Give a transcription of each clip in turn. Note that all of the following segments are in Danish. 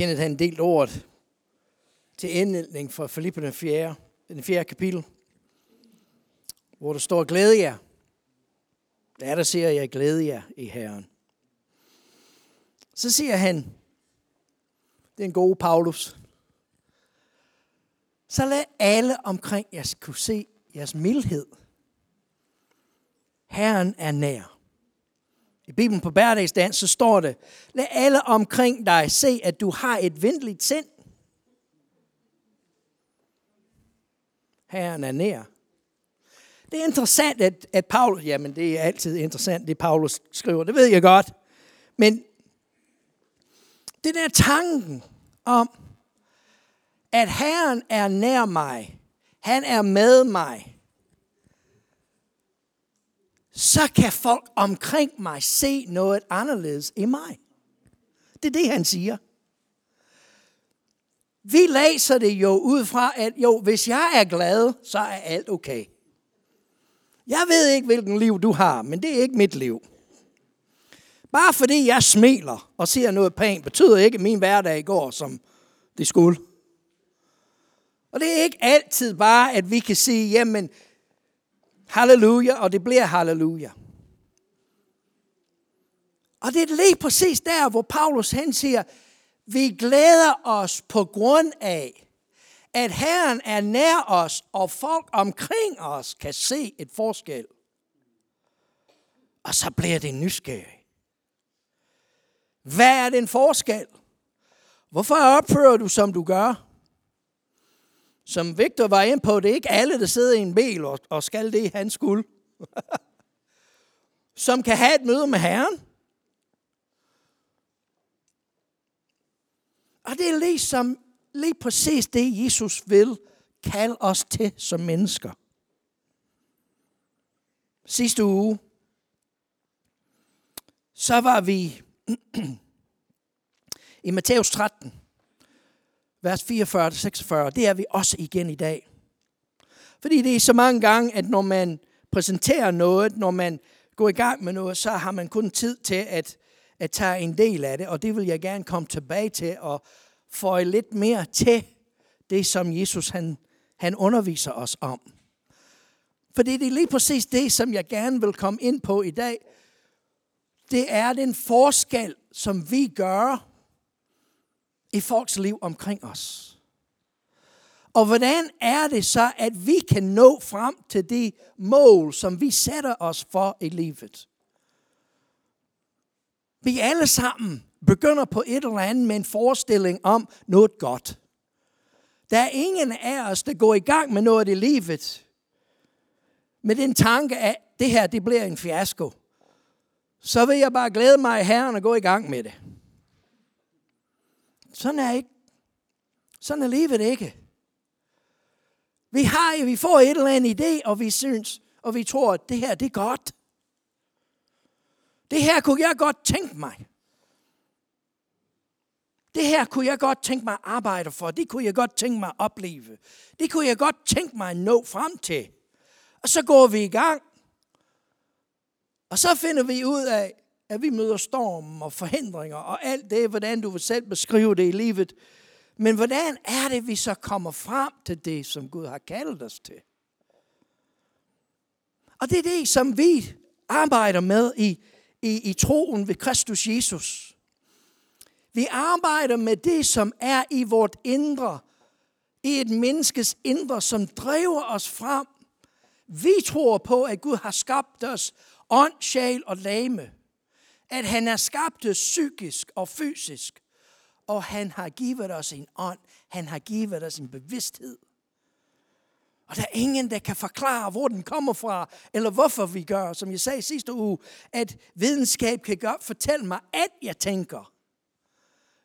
Kenneth han delt ordet til indledning fra Filippo den 4. den 4. kapitel, hvor der står, glæde jer. Der der siger jeg, glæde jer i Herren. Så siger han, den gode Paulus, så lad alle omkring jer kunne se jeres mildhed. Herren er nær. I Bibelen på hverdagsdans, så står det, lad alle omkring dig se, at du har et venligt sind. Herren er nær. Det er interessant, at, at Paulus, jamen det er altid interessant, det Paulus skriver, det ved jeg godt. Men det der tanken om, at Herren er nær mig, han er med mig, så kan folk omkring mig se noget anderledes i mig. Det er det, han siger. Vi læser det jo ud fra, at jo, hvis jeg er glad, så er alt okay. Jeg ved ikke, hvilken liv du har, men det er ikke mit liv. Bare fordi jeg smiler og ser noget pænt, betyder ikke, at min hverdag går, som det skulle. Og det er ikke altid bare, at vi kan sige, jamen, halleluja, og det bliver halleluja. Og det er lige præcis der, hvor Paulus han siger, vi glæder os på grund af, at Herren er nær os, og folk omkring os kan se et forskel. Og så bliver det nysgerrig. Hvad er den forskel? Hvorfor opfører du, som du gør? Som Victor var ind på, det er ikke alle, der sidder i en bil og, og skal det, han skulle. Som kan have et møde med Herren. Og det er ligesom lige præcis det, Jesus vil kalde os til som mennesker. Sidste uge, så var vi i Matthæus 13, vers 44-46. Det er vi også igen i dag. Fordi det er så mange gange, at når man præsenterer noget, når man går i gang med noget, så har man kun tid til at, at tage en del af det, og det vil jeg gerne komme tilbage til og få lidt mere til det, som Jesus han, han underviser os om. For det er lige præcis det, som jeg gerne vil komme ind på i dag. Det er den forskel, som vi gør i folks liv omkring os. Og hvordan er det så, at vi kan nå frem til det mål, som vi sætter os for i livet? Vi alle sammen begynder på et eller andet med en forestilling om noget godt. Der er ingen af os, der går i gang med noget i livet, med den tanke, at det her det bliver en fiasko. Så vil jeg bare glæde mig i Herren og gå i gang med det. Sådan er ikke. Sådan er livet ikke. Vi har vi får et eller andet idé, og vi synes, og vi tror, at det her, det er godt. Det her kunne jeg godt tænke mig. Det her kunne jeg godt tænke mig at arbejde for. Det kunne jeg godt tænke mig at opleve. Det kunne jeg godt tænke mig at nå frem til. Og så går vi i gang. Og så finder vi ud af, at vi møder storm og forhindringer og alt det, hvordan du vil selv beskrive det i livet. Men hvordan er det, vi så kommer frem til det, som Gud har kaldet os til? Og det er det, som vi arbejder med i, i, i troen ved Kristus Jesus. Vi arbejder med det, som er i vort indre, i et menneskes indre, som driver os frem. Vi tror på, at Gud har skabt os ånd, sjæl og lame at han er skabt psykisk og fysisk, og han har givet os en ånd, han har givet os en bevidsthed. Og der er ingen, der kan forklare, hvor den kommer fra, eller hvorfor vi gør, som jeg sagde sidste uge, at videnskab kan godt fortælle mig, at jeg tænker.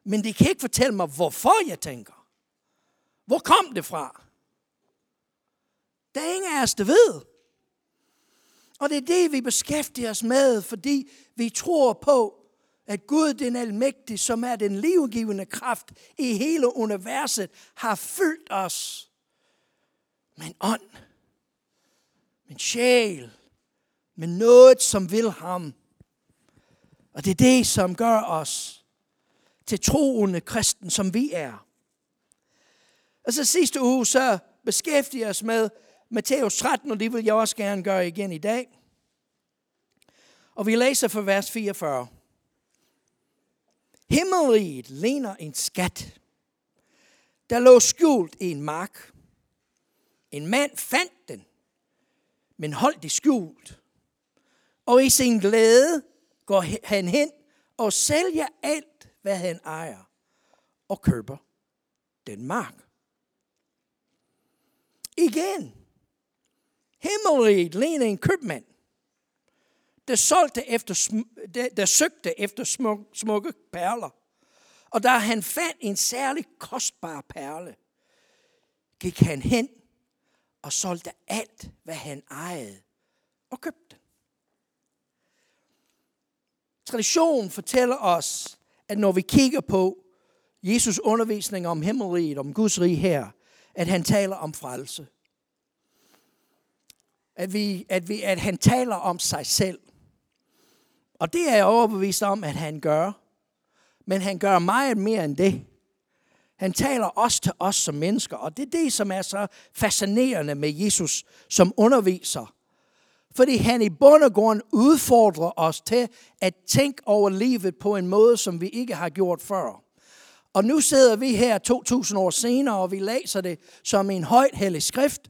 Men det kan ikke fortælle mig, hvorfor jeg tænker. Hvor kom det fra? Der er ingen af os, der ved. Og det er det, vi beskæftiger os med, fordi vi tror på, at Gud den almægtige, som er den livgivende kraft i hele universet, har fyldt os med en ånd, med en sjæl, med noget, som vil ham. Og det er det, som gør os til troende kristen, som vi er. Og så sidste uge, så beskæftiger os med Matthæus 13, og det vil jeg også gerne gøre igen i dag. Og vi læser fra vers 44. Himmelriget ligner en skat, der lå skjult i en mark. En mand fandt den, men holdt det skjult. Og i sin glæde går han hen og sælger alt, hvad han ejer, og køber den mark. Igen. Himmelriget ligner en købmand, der, solgte efter, der, der søgte efter smuk, smukke perler. Og da han fandt en særlig kostbar perle, gik han hen og solgte alt, hvad han ejede, og købte den. Traditionen fortæller os, at når vi kigger på Jesus undervisning om himmeriget, om Guds rige her, at han taler om frelse. At, vi, at, vi, at han taler om sig selv. Og det er jeg overbevist om, at han gør. Men han gør meget mere end det. Han taler også til os som mennesker, og det er det, som er så fascinerende med Jesus som underviser. Fordi han i bund og grund udfordrer os til at tænke over livet på en måde, som vi ikke har gjort før. Og nu sidder vi her 2000 år senere, og vi læser det som en højt hellig skrift,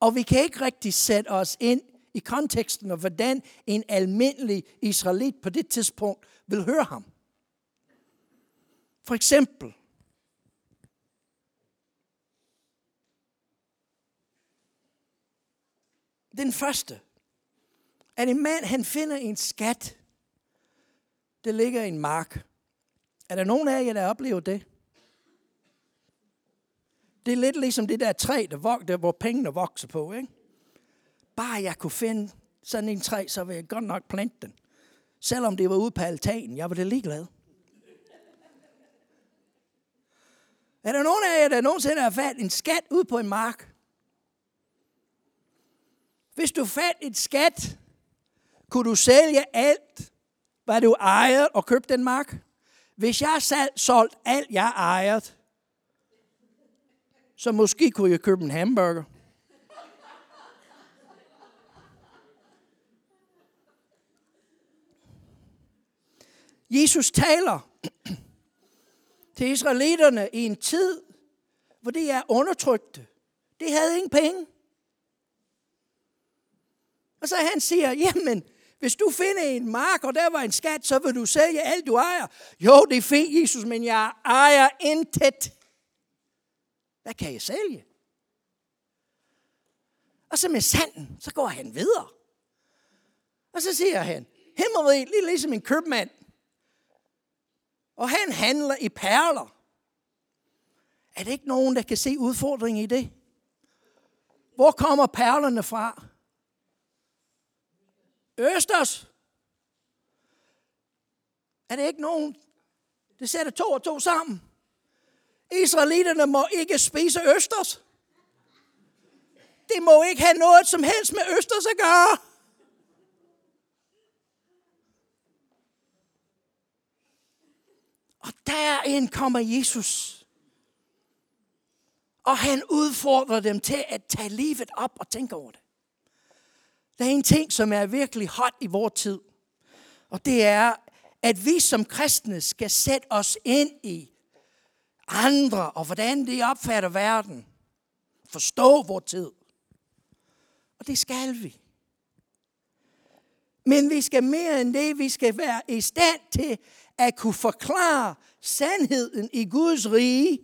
og vi kan ikke rigtig sætte os ind i konteksten af, hvordan en almindelig israelit på det tidspunkt vil høre ham. For eksempel, den første, at en mand han finder en skat, der ligger i en mark. Er der nogen af jer, der oplever det? Det er lidt ligesom det der træ, der vokser, hvor pengene vokser på. Ikke? Bare jeg kunne finde sådan en træ, så ville jeg godt nok plante den. Selvom det var ude på altanen, jeg var det ligeglad. Er der nogen af jer, der nogensinde har fat en skat ud på en mark? Hvis du fandt et skat, kunne du sælge alt, hvad du ejede, og købte den mark? Hvis jeg salg, solgte alt, jeg ejede, så måske kunne jeg købe en hamburger. Jesus taler til israelitterne i en tid, hvor det er undertrykte. Det havde ingen penge. Og så han siger, jamen, hvis du finder en mark, og der var en skat, så vil du sælge alt, du ejer. Jo, det er fint, Jesus, men jeg ejer intet. Hvad kan jeg sælge? Og så med sanden, så går han videre. Og så siger han, himmeriget, lige ligesom en købmand. Og han handler i perler. Er det ikke nogen, der kan se udfordringen i det? Hvor kommer perlerne fra? Østers. Er det ikke nogen, det sætter to og to sammen? Israelitterne må ikke spise østers. Det må ikke have noget som helst med østers at gøre. Og derind kommer Jesus. Og han udfordrer dem til at tage livet op og tænke over det. Der er en ting, som er virkelig hot i vores tid. Og det er, at vi som kristne skal sætte os ind i andre, og hvordan de opfatter verden. Forstå vores tid. Og det skal vi. Men vi skal mere end det. Vi skal være i stand til at kunne forklare sandheden i Guds rige.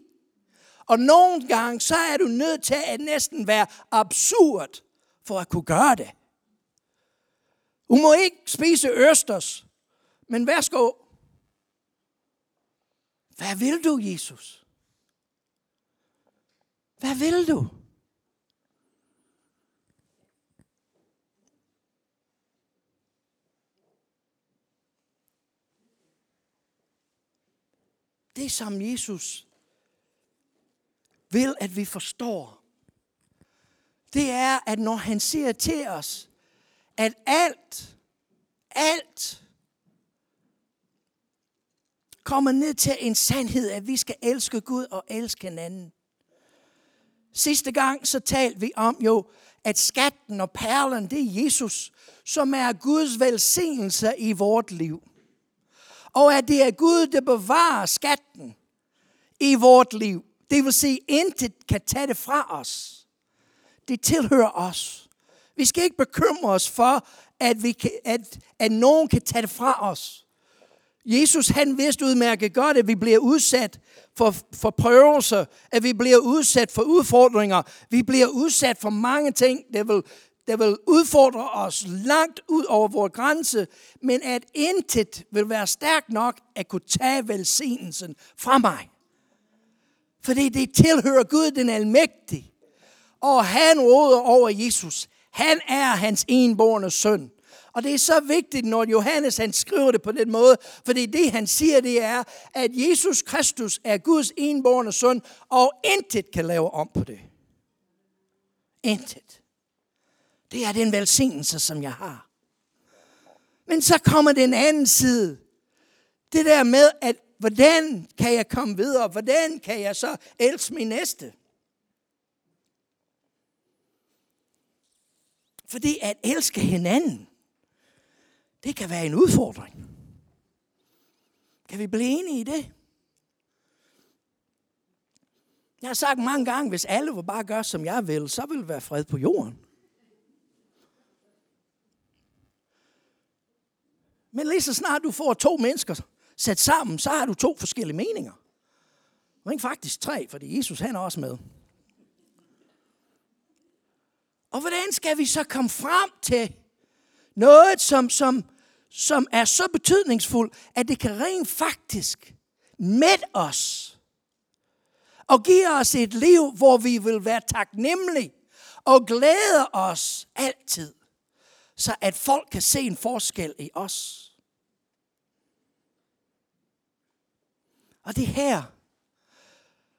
Og nogle gange, så er du nødt til at næsten være absurd for at kunne gøre det. Du må ikke spise østers, men værsgo. Hvad vil du, Jesus? Hvad vil du? Det som Jesus vil, at vi forstår, det er, at når han siger til os, at alt, alt kommer ned til en sandhed, at vi skal elske Gud og elske hinanden. Sidste gang så talte vi om jo, at skatten og perlen, det er Jesus, som er Guds velsignelse i vort liv. Og at det er Gud, der bevarer skatten i vort liv. Det vil sige, intet kan tage det fra os. Det tilhører os. Vi skal ikke bekymre os for, at, vi kan, at, at nogen kan tage det fra os. Jesus han vidste udmærket godt, at vi bliver udsat for, for prøvelser, at vi bliver udsat for udfordringer, vi bliver udsat for mange ting, der vil, der vil udfordre os langt ud over vores grænse, men at intet vil være stærkt nok at kunne tage velsignelsen fra mig. Fordi det tilhører Gud den almægtige. Og han råder over Jesus. Han er hans enborne søn. Og det er så vigtigt, når Johannes han skriver det på den måde, fordi det han siger, det er, at Jesus Kristus er Guds enborne søn, og intet kan lave om på det. Intet. Det er den velsignelse, som jeg har. Men så kommer den anden side. Det der med, at hvordan kan jeg komme videre? Hvordan kan jeg så elske min næste? Fordi at elske hinanden, det kan være en udfordring. Kan vi blive enige i det? Jeg har sagt mange gange, hvis alle vil bare gøre, som jeg vil, så vil der være fred på jorden. Men lige så snart du får to mennesker sat sammen, så har du to forskellige meninger. Men ikke faktisk tre, fordi Jesus han er også med. Og hvordan skal vi så komme frem til noget, som, som, som er så betydningsfuldt, at det kan rent faktisk med os og give os et liv, hvor vi vil være taknemmelige og glæde os altid, så at folk kan se en forskel i os. Og det her,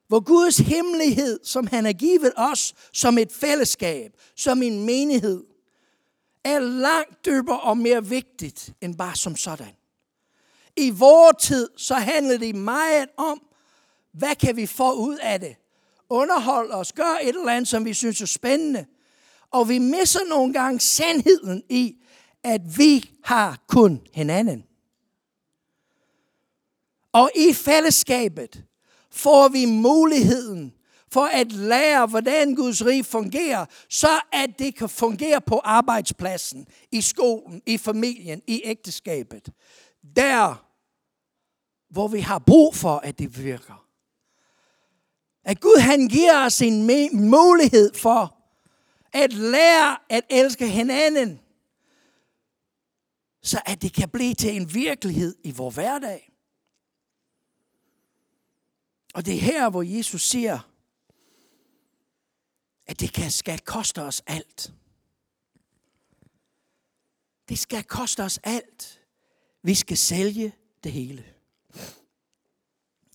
hvor Guds hemmelighed, som han har givet os som et fællesskab, som en menighed, er langt dybere og mere vigtigt end bare som sådan. I vores tid, så handler det meget om, hvad kan vi få ud af det? Underhold os, gør et eller andet, som vi synes er spændende. Og vi misser nogle gange sandheden i, at vi har kun hinanden. Og i fællesskabet får vi muligheden for at lære, hvordan Guds rige fungerer, så at det kan fungere på arbejdspladsen, i skolen, i familien, i ægteskabet. Der, hvor vi har brug for, at det virker. At Gud han giver os en mulighed for at lære at elske hinanden, så at det kan blive til en virkelighed i vores hverdag. Og det er her, hvor Jesus siger, at det kan, skal koste os alt. Det skal koste os alt. Vi skal sælge det hele.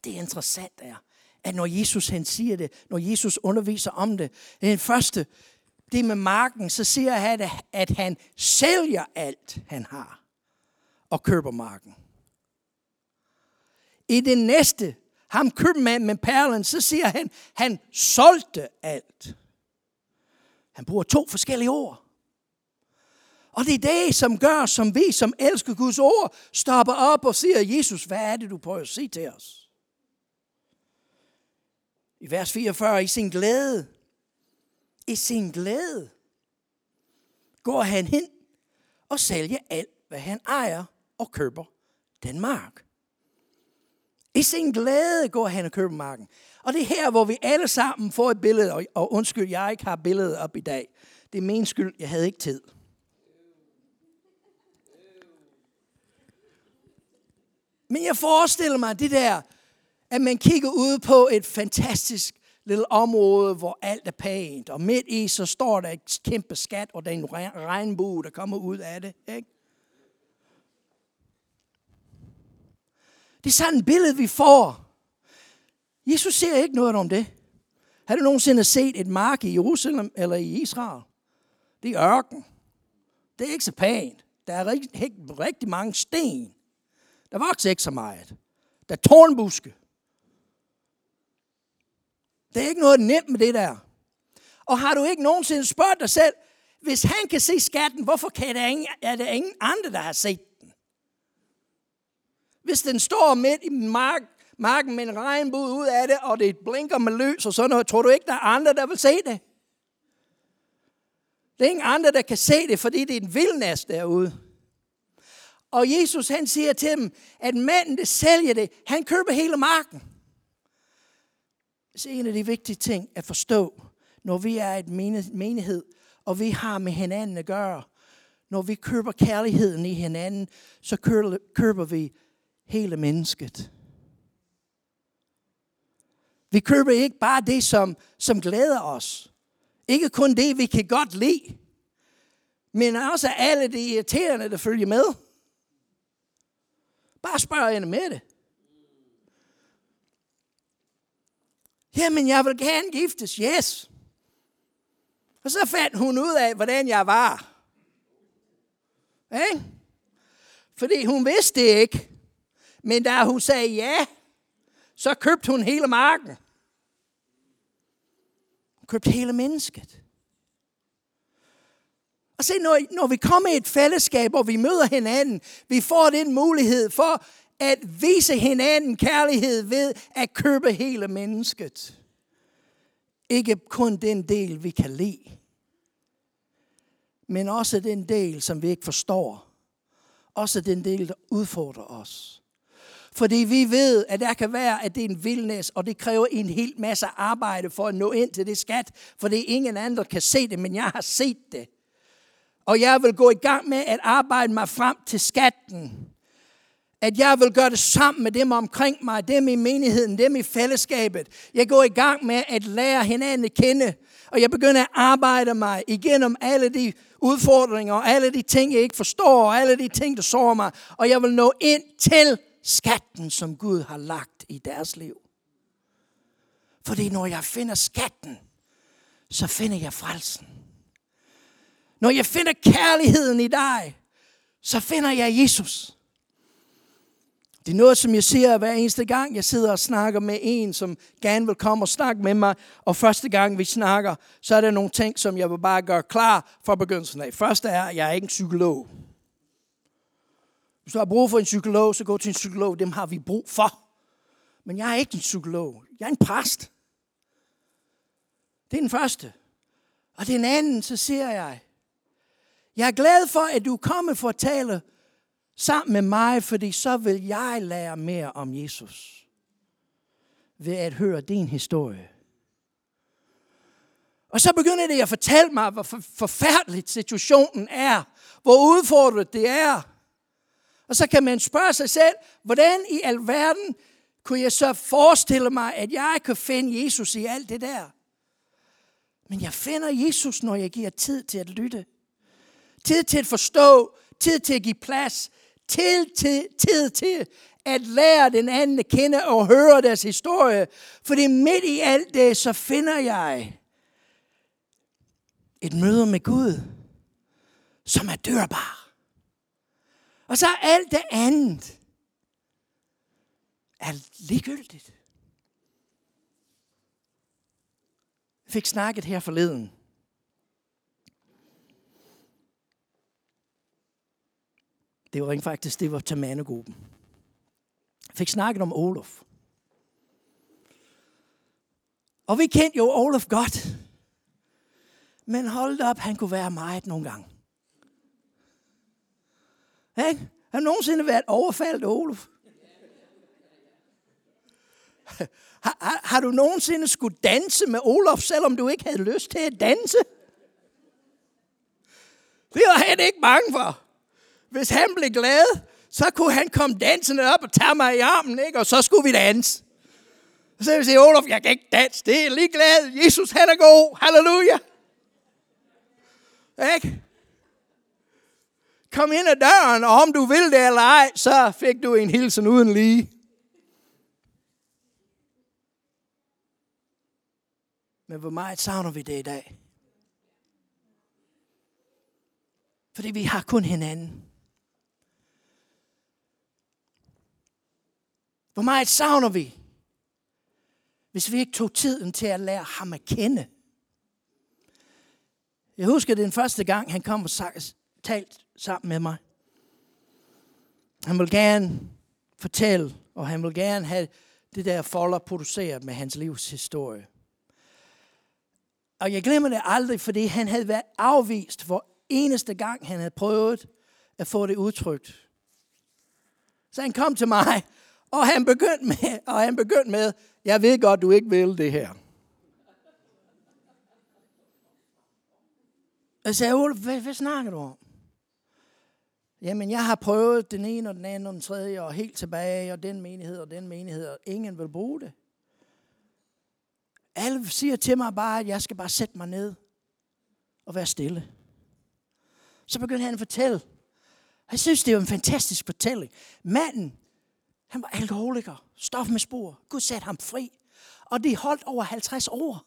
Det er interessant er, at når Jesus han siger det, når Jesus underviser om det, den første, det med marken, så siger han, at han sælger alt, han har, og køber marken. I det næste, ham købmanden med perlen, så siger han, han solgte alt. Han bruger to forskellige ord. Og det er det, som gør, som vi, som elsker Guds ord, stopper op og siger, Jesus, hvad er det, du prøver at sige til os? I vers 44, i sin glæde, i sin glæde, går han hen og sælger alt, hvad han ejer og køber den mark. I sin glæde går han og køber marken. Og det er her, hvor vi alle sammen får et billede, og, undskyld, jeg ikke har billedet op i dag. Det er min skyld, jeg havde ikke tid. Men jeg forestiller mig det der, at man kigger ud på et fantastisk lille område, hvor alt er pænt, og midt i så står der et kæmpe skat, og der er en regnbue, der kommer ud af det. Ikke? Det er sådan et billede, vi får. Jesus siger ikke noget om det. Har du nogensinde set et mark i Jerusalem eller i Israel? Det er ørken. Det er ikke så pænt. Der er rigtig, rigtig mange sten. Der vokser ikke så meget. Der er tårnbuske. Det er ikke noget nemt med det der. Og har du ikke nogensinde spurgt dig selv, hvis han kan se skatten, hvorfor kan der ingen, er der ingen andre, der har set den? Hvis den står midt i mark, marken med en regnbue ud af det, og det blinker med løs og sådan noget, tror du ikke, der er andre, der vil se det? Der er ingen andre, der kan se det, fordi det er en vildnæs derude. Og Jesus han siger til dem, at manden, der sælger det, han køber hele marken. Så en af de vigtige ting at forstå, når vi er et menighed, og vi har med hinanden at gøre. Når vi køber kærligheden i hinanden, så køber vi hele mennesket. Vi køber ikke bare det, som, som glæder os. Ikke kun det, vi kan godt lide. Men også alle de irriterende, der følger med. Bare spørg hende med det. Jamen, jeg vil gerne giftes. Yes. Og så fandt hun ud af, hvordan jeg var. Ikke? Fordi hun vidste det ikke. Men da hun sagde ja, så købte hun hele marken. Hun købte hele mennesket. Og se, når, når vi kommer i et fællesskab, og vi møder hinanden, vi får den mulighed for at vise hinanden kærlighed ved at købe hele mennesket. Ikke kun den del, vi kan lide, men også den del, som vi ikke forstår. Også den del, der udfordrer os. Fordi vi ved, at der kan være, at det er en vildnæs, og det kræver en hel masse arbejde for at nå ind til det skat, for det er ingen andre, kan se det, men jeg har set det. Og jeg vil gå i gang med at arbejde mig frem til skatten at jeg vil gøre det sammen med dem omkring mig, dem i menigheden, dem i fællesskabet. Jeg går i gang med at lære hinanden at kende, og jeg begynder at arbejde mig igennem alle de udfordringer, og alle de ting, jeg ikke forstår, og alle de ting, der sårer mig. Og jeg vil nå ind til skatten, som Gud har lagt i deres liv. Fordi når jeg finder skatten, så finder jeg frelsen. Når jeg finder kærligheden i dig, så finder jeg Jesus. Det er noget, som jeg ser hver eneste gang, jeg sidder og snakker med en, som gerne vil komme og snakke med mig. Og første gang, vi snakker, så er der nogle ting, som jeg vil bare gøre klar fra begyndelsen af. Første er, at jeg er ikke en psykolog. Hvis du har brug for en psykolog, så gå til en psykolog. Dem har vi brug for. Men jeg er ikke en psykolog. Jeg er en præst. Det er den første. Og den anden, så siger jeg, jeg er glad for, at du er kommet for at tale sammen med mig, fordi så vil jeg lære mere om Jesus ved at høre din historie. Og så begynder det at fortælle mig, hvor forfærdeligt situationen er, hvor udfordret det er. Og så kan man spørge sig selv, hvordan i alverden kunne jeg så forestille mig, at jeg kan finde Jesus i alt det der? Men jeg finder Jesus, når jeg giver tid til at lytte. Tid til at forstå, tid til at give plads, til, til, tid til at lære den anden at kende og høre deres historie. Fordi midt i alt det, så finder jeg et møde med Gud, som er dørbar. Og så alt det andet er ligegyldigt. Jeg fik snakket her forleden Det var rent faktisk, det var Tamanegruppen. Jeg fik snakket om Olof. Og vi kendte jo Olof godt. Men hold op, han kunne være meget nogle gange. Hey, har du nogensinde været overfaldt, Olof? Har, har, har du nogensinde skulle danse med Olof, selvom du ikke havde lyst til at danse? Det var han ikke bange for hvis han blev glad, så kunne han komme dansende op og tage mig i armen, ikke? og så skulle vi danse. Og så vil jeg sige, Olof, jeg kan ikke danse, det er lige glad. Jesus, han er god. Halleluja. Ikke? Kom ind ad døren, og om du vil det eller ej, så fik du en hilsen uden lige. Men hvor meget savner vi det i dag? Fordi vi har kun hinanden. Hvor meget savner vi, hvis vi ikke tog tiden til at lære ham at kende? Jeg husker den første gang, han kom og talt sammen med mig. Han ville gerne fortælle, og han ville gerne have det der folder produceret med hans livs historie. Og jeg glemmer det aldrig, fordi han havde været afvist for eneste gang, han havde prøvet at få det udtrykt. Så han kom til mig, og han begyndte med, og han begyndte med, jeg ved godt, du ikke vil det her. Jeg sagde, Ole, hvad, hvad snakker du om? Jamen, jeg har prøvet den ene og den anden og den tredje, og helt tilbage, og den menighed og den menighed, og ingen vil bruge det. Alle siger til mig bare, at jeg skal bare sætte mig ned og være stille. Så begyndte han at fortælle. Jeg synes, det er en fantastisk fortælling. Manden, han var alkoholiker, spor. Gud satte ham fri. Og det holdt over 50 år.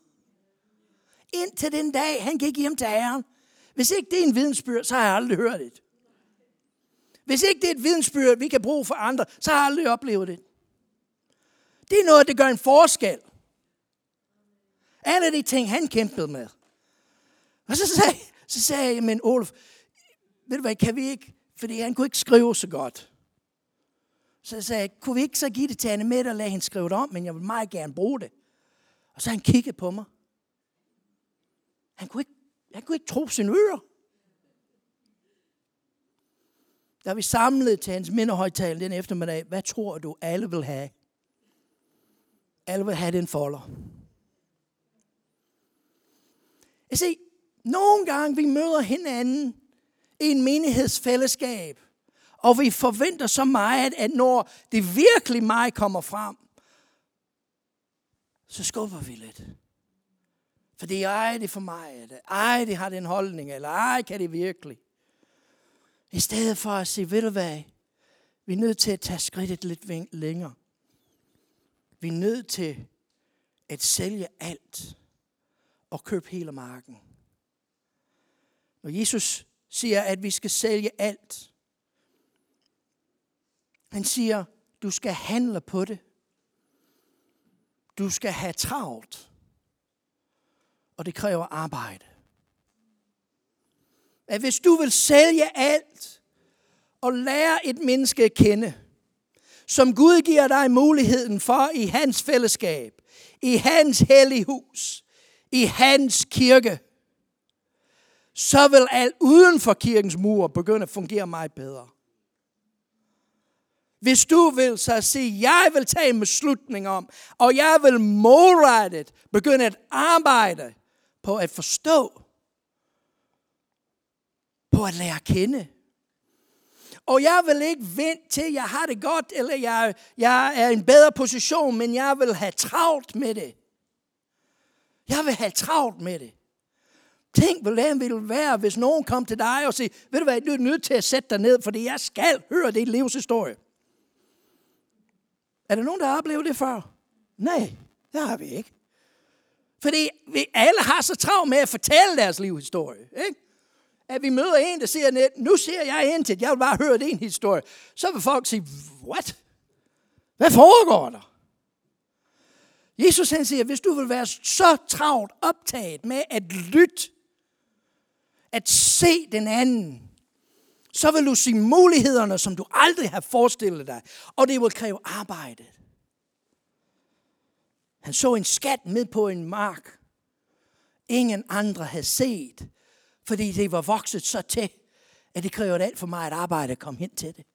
Indtil den dag, han gik hjem til Herren. Hvis ikke det er en vidensbyrd, så har jeg aldrig hørt det. Hvis ikke det er et vidensbyrd, vi kan bruge for andre, så har jeg aldrig oplevet det. Det er noget, der gør en forskel. Alle de ting, han kæmpede med. Og så sagde, så sagde jeg, men Olof, ved du hvad, kan vi ikke, fordi han kunne ikke skrive så godt. Så sagde jeg, kunne vi ikke så give det til Anne Mette og lade hende skrive det om, men jeg vil meget gerne bruge det. Og så han kiggede på mig. Han kunne ikke, han kunne ikke tro sine ører. Da vi samlede til hans mindehøjtale den eftermiddag, hvad tror du, alle vil have? Alle vil have den folder. Jeg ser, nogle gange vi møder hinanden i en menighedsfællesskab, og vi forventer så meget, at når det virkelig mig kommer frem, så skubber vi lidt. Fordi ej, det er for mig, ej, det har den holdning, eller ej, kan det virkelig. I stedet for at sige, ved du hvad, vi er nødt til at tage skridtet lidt længere. Vi er nødt til at sælge alt og købe hele marken. Når Jesus siger, at vi skal sælge alt, han siger, du skal handle på det. Du skal have travlt. Og det kræver arbejde at hvis du vil sælge alt og lære et menneske at kende, som Gud giver dig muligheden for i hans fællesskab, i hans hellige hus, i hans kirke, så vil alt uden for kirkens mur begynde at fungere meget bedre. Hvis du vil så sige, jeg vil tage en beslutning om, og jeg vil målrettet begynde at arbejde på at forstå, på at lære at kende. Og jeg vil ikke vente til, jeg har det godt, eller jeg, jeg er i en bedre position, men jeg vil have travlt med det. Jeg vil have travlt med det. Tænk, hvordan ville det være, hvis nogen kom til dig og sagde, ved du hvad, du er nødt til at sætte dig ned, fordi jeg skal høre din livshistorie. Er der nogen, der har oplevet det før? Nej, det har vi ikke. Fordi vi alle har så travlt med at fortælle deres livshistorie. Ikke? at vi møder en, der siger, nu ser jeg ind til, jeg vil bare høre din historie. Så vil folk sige, what? Hvad foregår der? Jesus han siger, hvis du vil være så travlt optaget med at lytte, at se den anden, så vil du se mulighederne, som du aldrig har forestillet dig, og det vil kræve arbejde. Han så en skat med på en mark, ingen andre havde set, fordi det var vokset så til, at det krævede alt for meget arbejde at komme hen til det.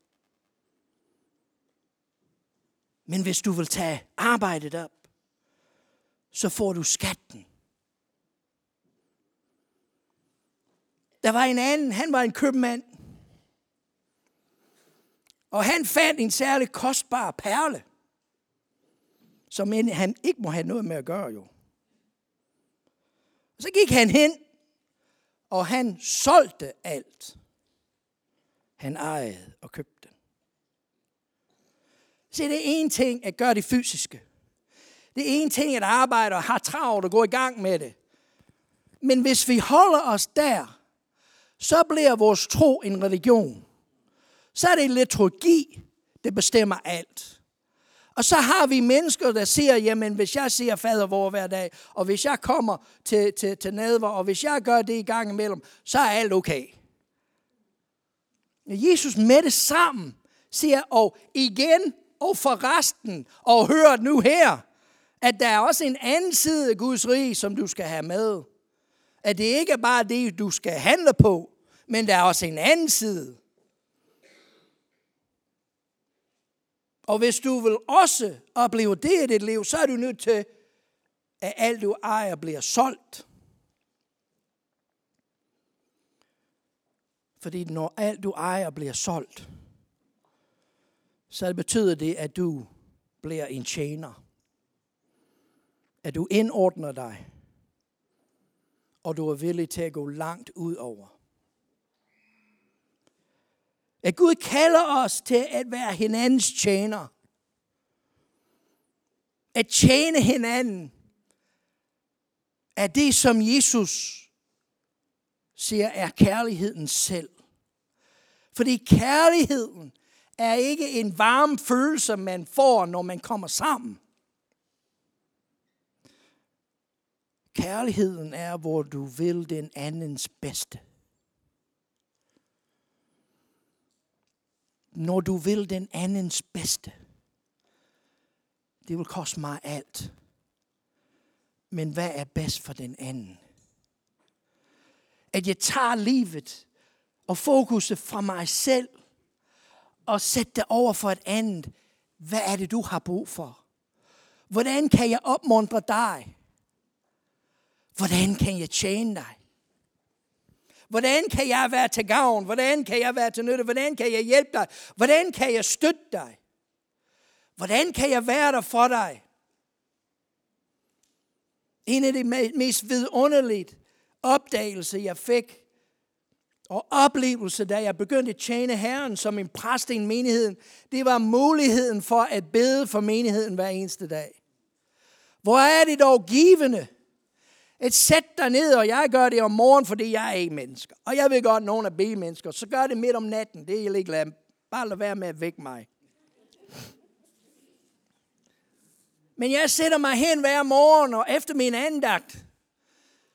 Men hvis du vil tage arbejdet op, så får du skatten. Der var en anden, han var en købmand. Og han fandt en særlig kostbar perle, som han ikke må have noget med at gøre jo. Så gik han hen og han solgte alt. Han ejede og købte den. Se, det er en ting at gøre det fysiske. Det er en ting at arbejde og have travlt og gå i gang med det. Men hvis vi holder os der, så bliver vores tro en religion. Så er det liturgi, det bestemmer alt. Og så har vi mennesker, der siger, jamen hvis jeg siger fader vor hver dag, og hvis jeg kommer til, til, til nadver, og hvis jeg gør det i gang imellem, så er alt okay. Jesus med det sammen siger, og igen og for resten, og hør nu her, at der er også en anden side af Guds rige, som du skal have med. At det ikke er bare det, du skal handle på, men der er også en anden side. Og hvis du vil også opleve det i dit liv, så er du nødt til, at alt du ejer bliver solgt. Fordi når alt du ejer bliver solgt, så betyder det, at du bliver en tjener. At du indordner dig, og du er villig til at gå langt ud over. At Gud kalder os til at være hinandens tjener. At tjene hinanden er det, som Jesus siger er kærligheden selv. Fordi kærligheden er ikke en varm følelse, man får, når man kommer sammen. Kærligheden er, hvor du vil den andens bedste. Når du vil den andens bedste. Det vil koste mig alt. Men hvad er bedst for den anden? At jeg tager livet og fokuset fra mig selv og sætte det over for et andet. Hvad er det, du har brug for? Hvordan kan jeg opmuntre dig? Hvordan kan jeg tjene dig? Hvordan kan jeg være til gavn? Hvordan kan jeg være til nytte? Hvordan kan jeg hjælpe dig? Hvordan kan jeg støtte dig? Hvordan kan jeg være der for dig? En af de mest vidunderlige opdagelser, jeg fik, og oplevelse, da jeg begyndte at tjene Herren som en præst i en menighed, det var muligheden for at bede for menigheden hver eneste dag. Hvor er det dog givende, et sæt dig ned, og jeg gør det om morgenen, fordi jeg er ikke mennesker. Og jeg ved godt, at nogen er B-mennesker, så gør det midt om natten. Det er jeg ikke glad. Bare lad være med at vække mig. Men jeg sætter mig hen hver morgen, og efter min andagt,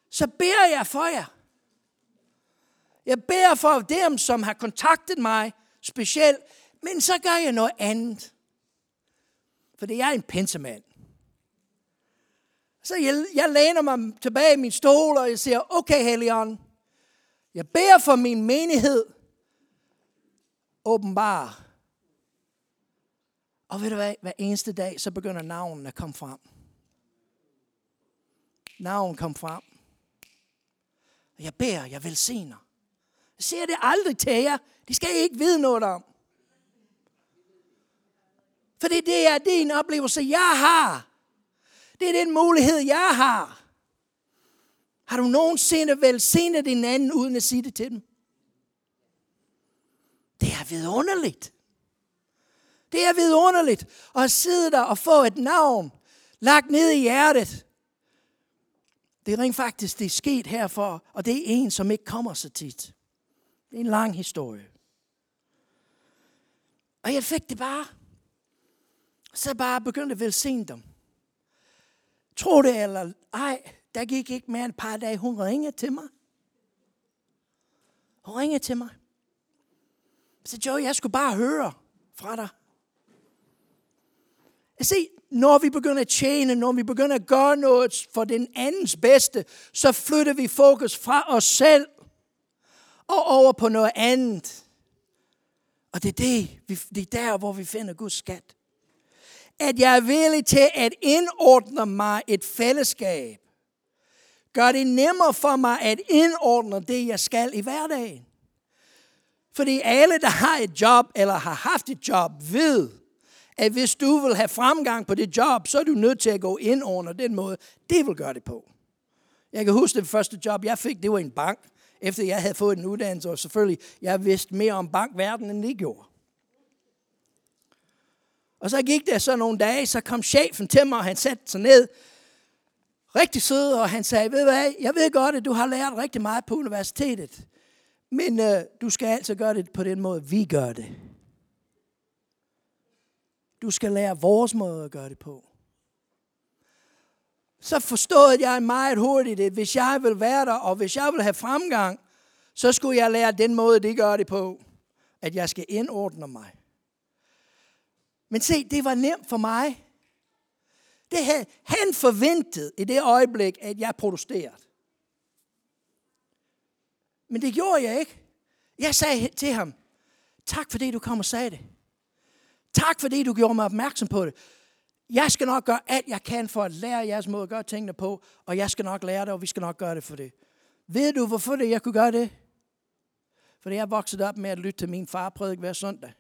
så beder jeg for jer. Jeg beder for dem, som har kontaktet mig specielt, men så gør jeg noget andet. Fordi jeg er en pensemand. Så jeg, jeg læner mig tilbage i min stol, og jeg siger, okay Helion, jeg beder for min menighed, åbenbar. Og ved du hvad, hver eneste dag, så begynder navnen at komme frem. Navnen kom frem. Og jeg beder, jeg velsigner. Jeg siger det aldrig til jer. De skal I ikke vide noget om. Fordi det er, din oplevelse, jeg har. Det er den mulighed, jeg har. Har du nogensinde velsignet din anden, uden at sige det til dem? Det er vidunderligt. Det er vidunderligt at sidde der og få et navn lagt ned i hjertet. Det er rent faktisk, det er sket herfor, og det er en, som ikke kommer så tit. Det er en lang historie. Og jeg fik det bare. Så jeg bare begyndte at velsigne dem. Tro det eller ej, der gik ikke mere end et par dage. Hun ringede til mig. Hun ringede til mig. Så Joe, jeg skulle bare høre fra dig. Jeg se, når vi begynder at tjene, når vi begynder at gøre noget for den andens bedste, så flytter vi fokus fra os selv og over på noget andet. Og det er, det, det er der, hvor vi finder Guds skat. At jeg er villig til at indordne mig et fællesskab. Gør det nemmere for mig at indordne det, jeg skal i hverdagen. Fordi alle, der har et job eller har haft et job, ved, at hvis du vil have fremgang på det job, så er du nødt til at gå ind under den måde, det vil gøre det på. Jeg kan huske det første job, jeg fik, det var en bank efter jeg havde fået en uddannelse, og selvfølgelig, jeg vidste mere om bankverdenen, end de gjorde. Og så gik der så nogle dage, så kom chefen til mig, og han satte sig ned, rigtig sød, og han sagde, ved hvad, jeg ved godt, at du har lært rigtig meget på universitetet, men øh, du skal altså gøre det på den måde, vi gør det. Du skal lære vores måde at gøre det på. Så forstod jeg meget hurtigt, at hvis jeg vil være der, og hvis jeg vil have fremgang, så skulle jeg lære den måde, de gør det på. At jeg skal indordne mig. Men se, det var nemt for mig. Det havde han forventet i det øjeblik, at jeg protesterede. Men det gjorde jeg ikke. Jeg sagde til ham, tak fordi du kom og sagde det. Tak fordi du gjorde mig opmærksom på det. Jeg skal nok gøre alt, jeg kan for at lære jeres måde at gøre tingene på, og jeg skal nok lære det, og vi skal nok gøre det for det. Ved du, hvorfor det, jeg kunne gøre det? Fordi jeg voksede op med at lytte til min far prædike hver søndag.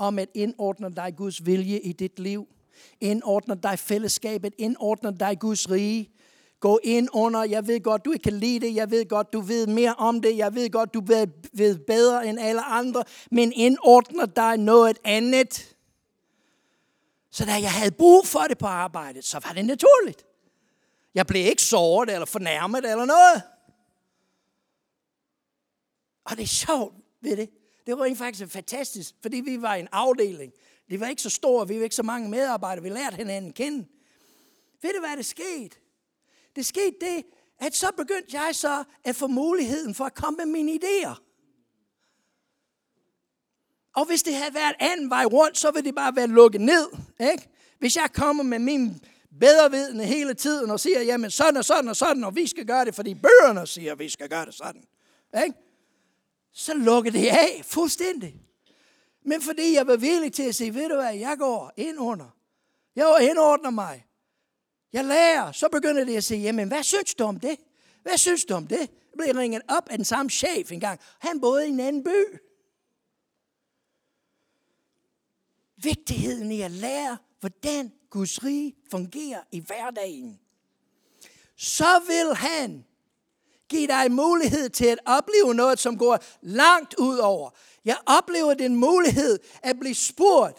Om at indordne dig Guds vilje i dit liv. Indordne dig fællesskabet. Indordne dig Guds rige. Gå ind under, jeg ved godt, du ikke kan lide det, jeg ved godt, du ved mere om det, jeg ved godt, du ved, ved bedre end alle andre, men indordne dig noget andet. Så da jeg havde brug for det på arbejdet, så var det naturligt. Jeg blev ikke såret eller fornærmet eller noget. Og det er sjovt ved det. Det var faktisk fantastisk, fordi vi var en afdeling. Det var ikke så stor, vi var ikke så mange medarbejdere. Vi lærte hinanden kende. Ved du, hvad der skete? Det skete det, at så begyndte jeg så at få muligheden for at komme med mine idéer. Og hvis det havde været anden vej rundt, så ville det bare være lukket ned. Ikke? Hvis jeg kommer med min bedrevidende hele tiden og siger, jamen sådan og sådan og sådan, og vi skal gøre det, fordi bøgerne siger, at vi skal gøre det sådan. Ikke? Så lukker det af fuldstændig. Men fordi jeg var villig til at sige, ved du hvad, jeg går ind under. Jeg indordner mig. Jeg lærer. Så begynder det at sige, jamen hvad synes du om det? Hvad synes du om det? Jeg blev ringet op af den samme chef engang. Han boede i en anden by. Vigtigheden i at lære, hvordan Guds rige fungerer i hverdagen. Så vil han give dig mulighed til at opleve noget, som går langt ud over. Jeg oplever den mulighed at blive spurgt,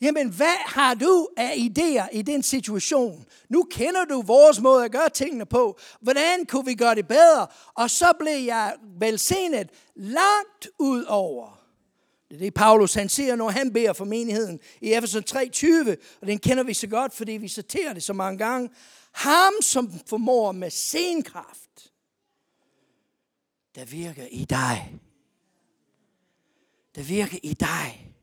jamen hvad har du af idéer i den situation? Nu kender du vores måde at gøre tingene på. Hvordan kunne vi gøre det bedre? Og så blev jeg velsignet langt ud over. Det er det, Paulus han siger, når han beder for menigheden i Efeson 3:20, og den kender vi så godt, fordi vi citerer det så mange gange. Ham, som formår med sin kraft, der virker i dig. Der virker i dig.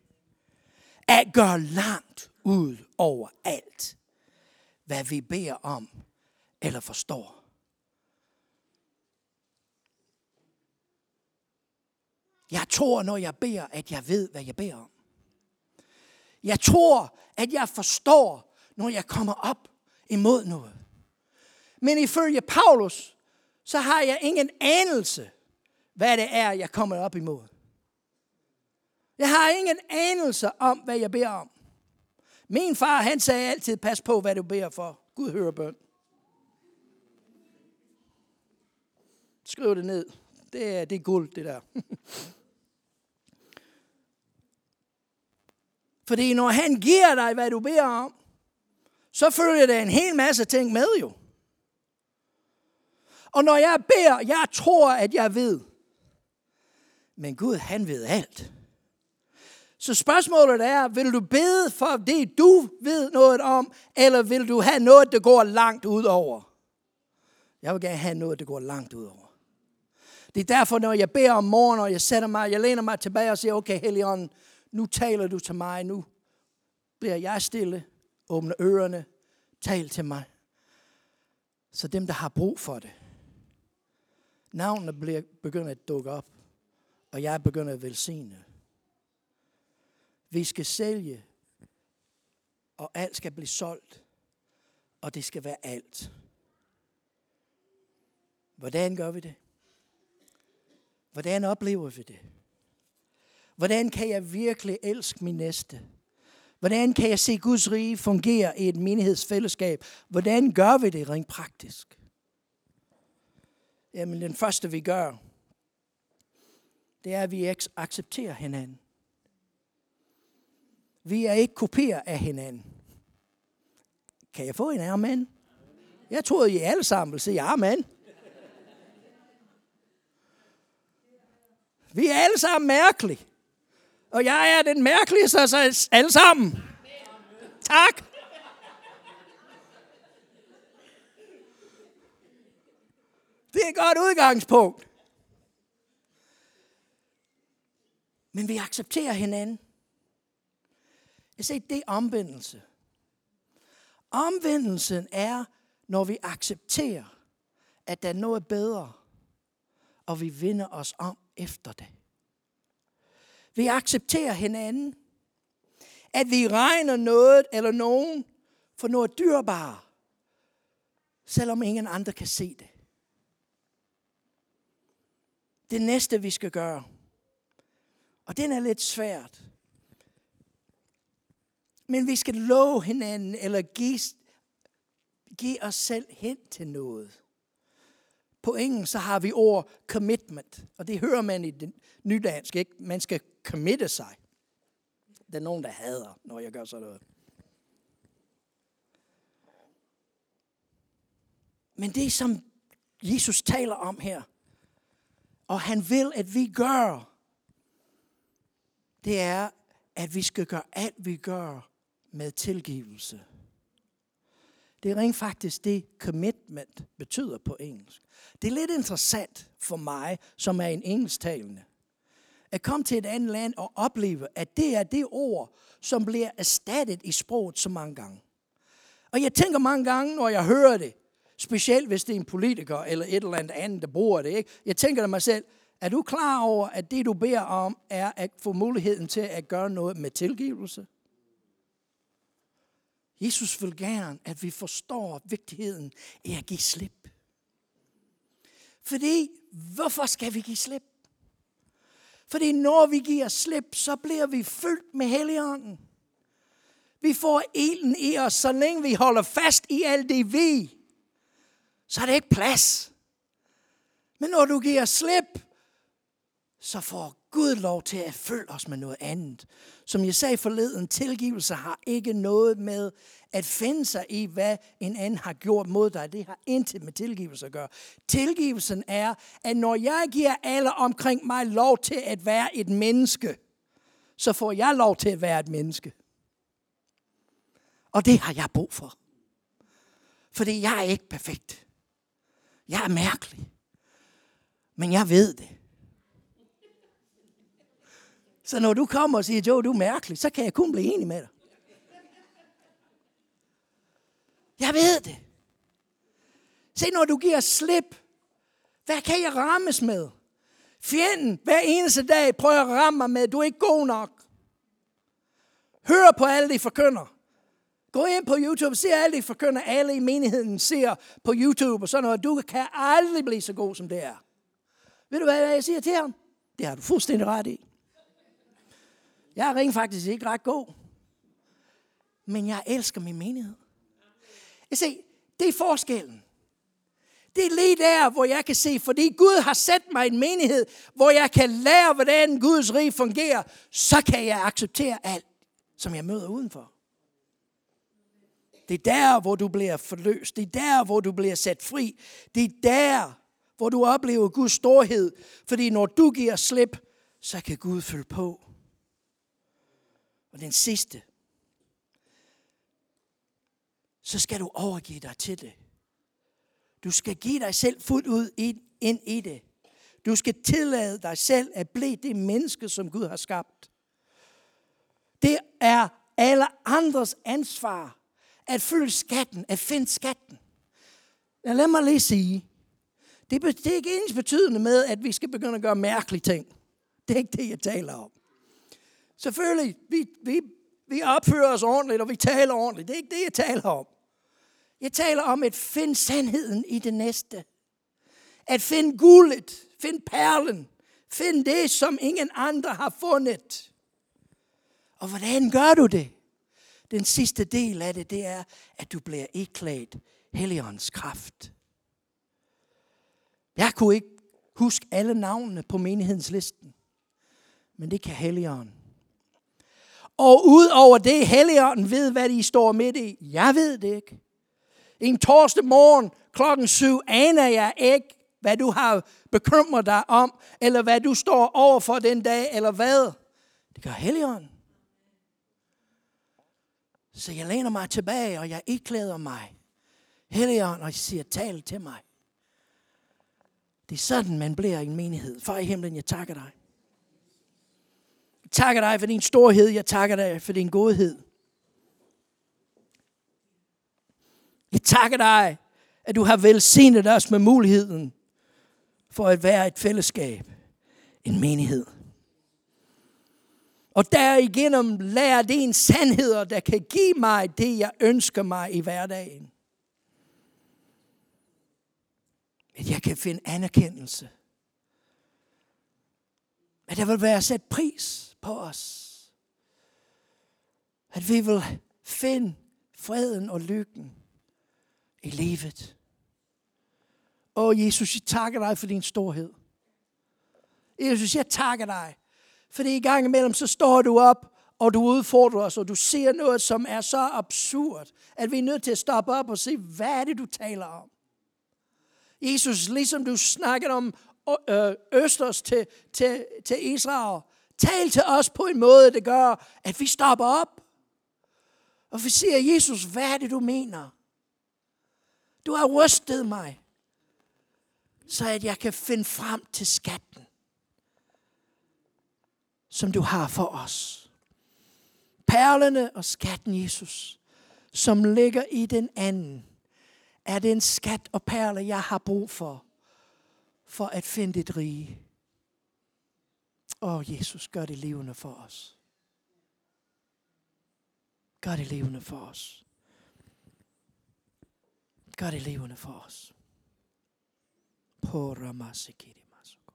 At gøre langt ud over alt, hvad vi beder om eller forstår. Jeg tror, når jeg beder, at jeg ved, hvad jeg beder om. Jeg tror, at jeg forstår, når jeg kommer op imod noget. Men ifølge Paulus, så har jeg ingen anelse, hvad det er, jeg kommer op imod. Jeg har ingen anelse om, hvad jeg beder om. Min far, han sagde altid, pas på, hvad du beder for. Gud hører bøn. Skriv det ned. Det er, det er guld, det der. Fordi når han giver dig, hvad du beder om, så følger der en hel masse ting med jo. Og når jeg beder, jeg tror, at jeg ved. Men Gud, han ved alt. Så spørgsmålet er, vil du bede for det, du ved noget om, eller vil du have noget, der går langt ud over? Jeg vil gerne have noget, der går langt ud over. Det er derfor, når jeg beder om morgenen, og jeg sætter mig, jeg læner mig tilbage og siger, okay, Helligånden, nu taler du til mig, nu bliver jeg stille, åbner ørerne, tal til mig. Så dem, der har brug for det, navnene bliver, begynder at dukke op, og jeg begynder at velsigne. Vi skal sælge, og alt skal blive solgt, og det skal være alt. Hvordan gør vi det? Hvordan oplever vi det? Hvordan kan jeg virkelig elske min næste? Hvordan kan jeg se Guds rige fungere i et menighedsfællesskab? Hvordan gør vi det rent praktisk? Jamen, den første vi gør, det er, at vi accepterer hinanden. Vi er ikke kopier af hinanden. Kan jeg få en amen? Jeg troede, I alle sammen ville sige amen. Vi er alle sammen mærkelige. Og jeg er den mærkeligste af os alle sammen. tak. Det er et godt udgangspunkt. Men vi accepterer hinanden. Jeg siger, det er omvendelse. Omvendelsen er, når vi accepterer, at der er noget bedre, og vi vinder os om efter det. Vi accepterer hinanden. At vi regner noget eller nogen for noget dyrbare, selvom ingen andre kan se det. Det næste, vi skal gøre, og den er lidt svært, men vi skal love hinanden, eller give, give os selv hen til noget. På engelsk så har vi ord commitment, og det hører man i den nydansk, ikke? Man skal committe sig. Der er nogen, der hader, når jeg gør sådan noget. Men det, som Jesus taler om her, og han vil, at vi gør, det er, at vi skal gøre alt, vi gør med tilgivelse. Det er rent faktisk det, commitment betyder på engelsk. Det er lidt interessant for mig, som er en engelsktalende, at komme til et andet land og opleve, at det er det ord, som bliver erstattet i sproget så mange gange. Og jeg tænker mange gange, når jeg hører det, specielt hvis det er en politiker eller et eller andet andet, der bruger det, ikke? jeg tænker til mig selv, er du klar over, at det du beder om, er at få muligheden til at gøre noget med tilgivelse? Jesus vil gerne, at vi forstår vigtigheden i at give slip. Fordi, hvorfor skal vi give slip? Fordi når vi giver slip, så bliver vi fyldt med Helligånden. Vi får elen i os, så længe vi holder fast i alt det vi, så er det ikke plads. Men når du giver slip, så får Gud lov til at følge os med noget andet. Som jeg sagde forleden, tilgivelse har ikke noget med at finde sig i, hvad en anden har gjort mod dig. Det har intet med tilgivelse at gøre. Tilgivelsen er, at når jeg giver alle omkring mig lov til at være et menneske, så får jeg lov til at være et menneske. Og det har jeg brug for. Fordi jeg er ikke perfekt. Jeg er mærkelig. Men jeg ved det. Så når du kommer og siger, Joe, du er mærkelig, så kan jeg kun blive enig med dig. Jeg ved det. Se, når du giver slip, hvad kan jeg rammes med? Fjenden hver eneste dag prøver at ramme mig med, du er ikke god nok. Hør på alle de forkynder. Gå ind på YouTube, se alle de forkynder, alle i menigheden ser på YouTube og sådan noget. Du kan aldrig blive så god, som det er. Ved du, hvad jeg siger til ham? Det har du fuldstændig ret i. Jeg er rent faktisk ikke ret god. Men jeg elsker min menighed. Jeg ser, det er forskellen. Det er lige der, hvor jeg kan se, fordi Gud har sat mig en menighed, hvor jeg kan lære, hvordan Guds rige fungerer, så kan jeg acceptere alt, som jeg møder udenfor. Det er der, hvor du bliver forløst. Det er der, hvor du bliver sat fri. Det er der, hvor du oplever Guds storhed. Fordi når du giver slip, så kan Gud følge på. Og den sidste, så skal du overgive dig til det. Du skal give dig selv fuldt ud ind i det. Du skal tillade dig selv at blive det menneske, som Gud har skabt. Det er alle andres ansvar at følge skatten, at finde skatten. Ja, lad mig lige sige, det er ikke ens betydende med, at vi skal begynde at gøre mærkelige ting. Det er ikke det, jeg taler om. Selvfølgelig, vi, vi, vi opfører os ordentligt, og vi taler ordentligt. Det er ikke det, jeg taler om. Jeg taler om at finde sandheden i det næste. At finde guldet, finde perlen, finde det, som ingen andre har fundet. Og hvordan gør du det? Den sidste del af det, det er, at du bliver iklædt Helligåndens kraft. Jeg kunne ikke huske alle navnene på menighedens listen, men det kan Helligånden. Og ud over det, Helligånden ved, hvad de står midt i. Jeg ved det ikke. En torsdag morgen klokken syv aner jeg ikke, hvad du har bekymret dig om, eller hvad du står over for den dag, eller hvad. Det gør Helligånden. Så jeg læner mig tilbage, og jeg iklæder mig. Helligånden, og jeg siger, tal til mig. Det er sådan, man bliver en menighed. Far i himlen, jeg takker dig. Jeg takker dig for din storhed. Jeg takker dig for din godhed. Jeg takker dig, at du har velsignet os med muligheden for at være et fællesskab. En menighed. Og derigennem lærer det en sandheder, der kan give mig det, jeg ønsker mig i hverdagen. At jeg kan finde anerkendelse. At der vil være sat pris på os. At vi vil finde freden og lykken i livet. Åh, Jesus, jeg takker dig for din storhed. Jesus, jeg takker dig. Fordi i gang imellem, så står du op, og du udfordrer os, og du ser noget, som er så absurd, at vi er nødt til at stoppe op og se, hvad er det, du taler om? Jesus, ligesom du snakkede om øh, Østers til, til, til Israel, tal til os på en måde, der gør, at vi stopper op. Og vi siger, Jesus, hvad er det, du mener? Du har rystet mig, så at jeg kan finde frem til skatten, som du har for os. Perlerne og skatten, Jesus, som ligger i den anden, er den skat og perle, jeg har brug for, for at finde dit rige. Åh, Jesus, gør det levende for os. Gør det levende for os. Gør det levende for os. På Ramasikiri Masuko.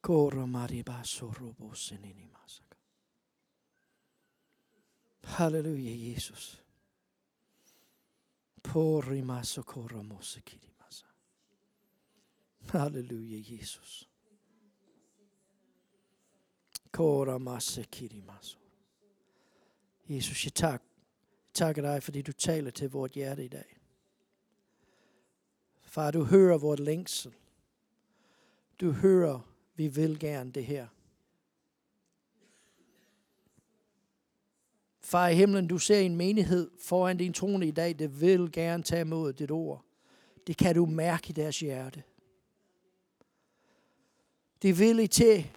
Koro Mariba Sorobo Senini Masaka. Halleluja, Jesus. På Rimaso Koro Mosikiri. Halleluja, Jesus. Kora masse kirimaso. Jesus, jeg tak, takker dig, fordi du taler til vort hjerte i dag. Far, du hører vort længsel. Du hører, vi vil gerne det her. Far i himlen, du ser en menighed foran din trone i dag, det vil gerne tage imod dit ord. Det kan du mærke i deres hjerte. Det er villige til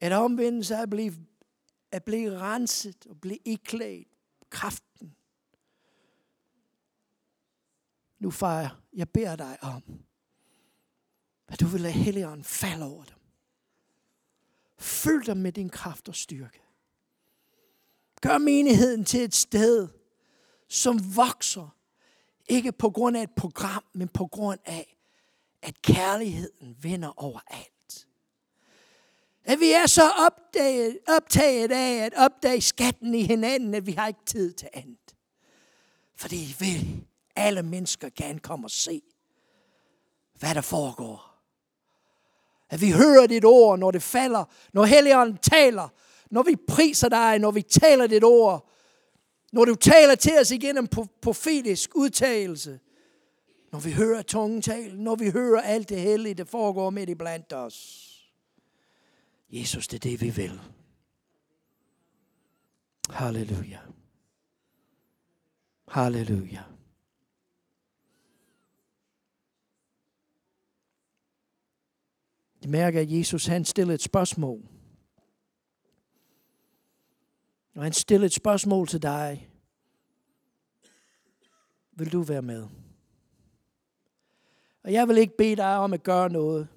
at omvende sig at blive, at blive renset og blive iklædt kraften. Nu far, jeg beder dig om, at du vil lade Helligånden falde over dem. Fyld dem med din kraft og styrke. Gør menigheden til et sted, som vokser. Ikke på grund af et program, men på grund af, at kærligheden vinder over alt. At vi er så opdaget, optaget af at opdage skatten i hinanden, at vi har ikke tid til andet. Fordi vil alle mennesker gerne komme og se, hvad der foregår. At vi hører dit ord, når det falder, når Helligånden taler, når vi priser dig, når vi taler dit ord, når du taler til os igennem profetisk udtalelse, når vi hører tungen tale, når vi hører alt det hellige, der foregår midt i blandt os. Jesus, det er det, vi vil. Halleluja. Halleluja. Jeg mærker, at Jesus han stiller et spørgsmål. Og han stiller et spørgsmål til dig. Vil du være med? Og jeg vil ikke bede dig om at gøre noget.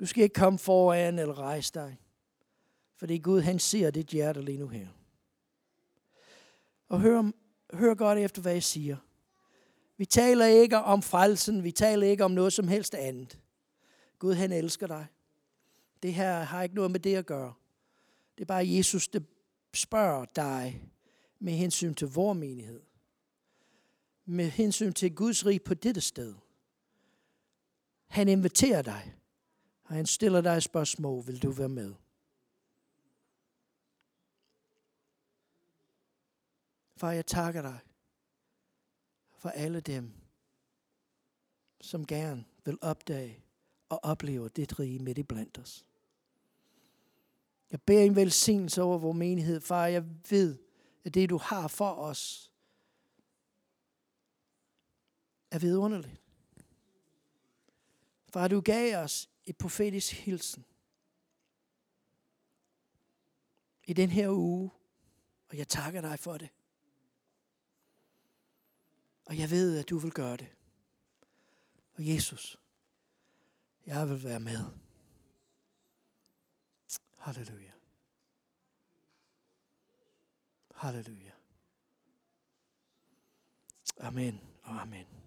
Du skal ikke komme foran eller rejse dig. Fordi Gud, han ser dit hjerte lige nu her. Og hør, hør godt efter, hvad jeg siger. Vi taler ikke om frelsen. Vi taler ikke om noget som helst andet. Gud, han elsker dig. Det her har ikke noget med det at gøre. Det er bare Jesus, der spørger dig med hensyn til vor menighed. Med hensyn til Guds rig på dette sted. Han inviterer dig, og han stiller dig et spørgsmål. Vil du være med? Far, jeg takker dig for alle dem, som gerne vil opdage og opleve dit rige midt i blandt os. Jeg beder en velsignelse over vores menighed, far. Jeg ved, at det, du har for os, er vidunderligt. Far, du gav os et profetisk hilsen i den her uge, og jeg takker dig for det. Og jeg ved, at du vil gøre det. Og Jesus, jeg vil være med. Halleluja. Halleluja. Amen og amen.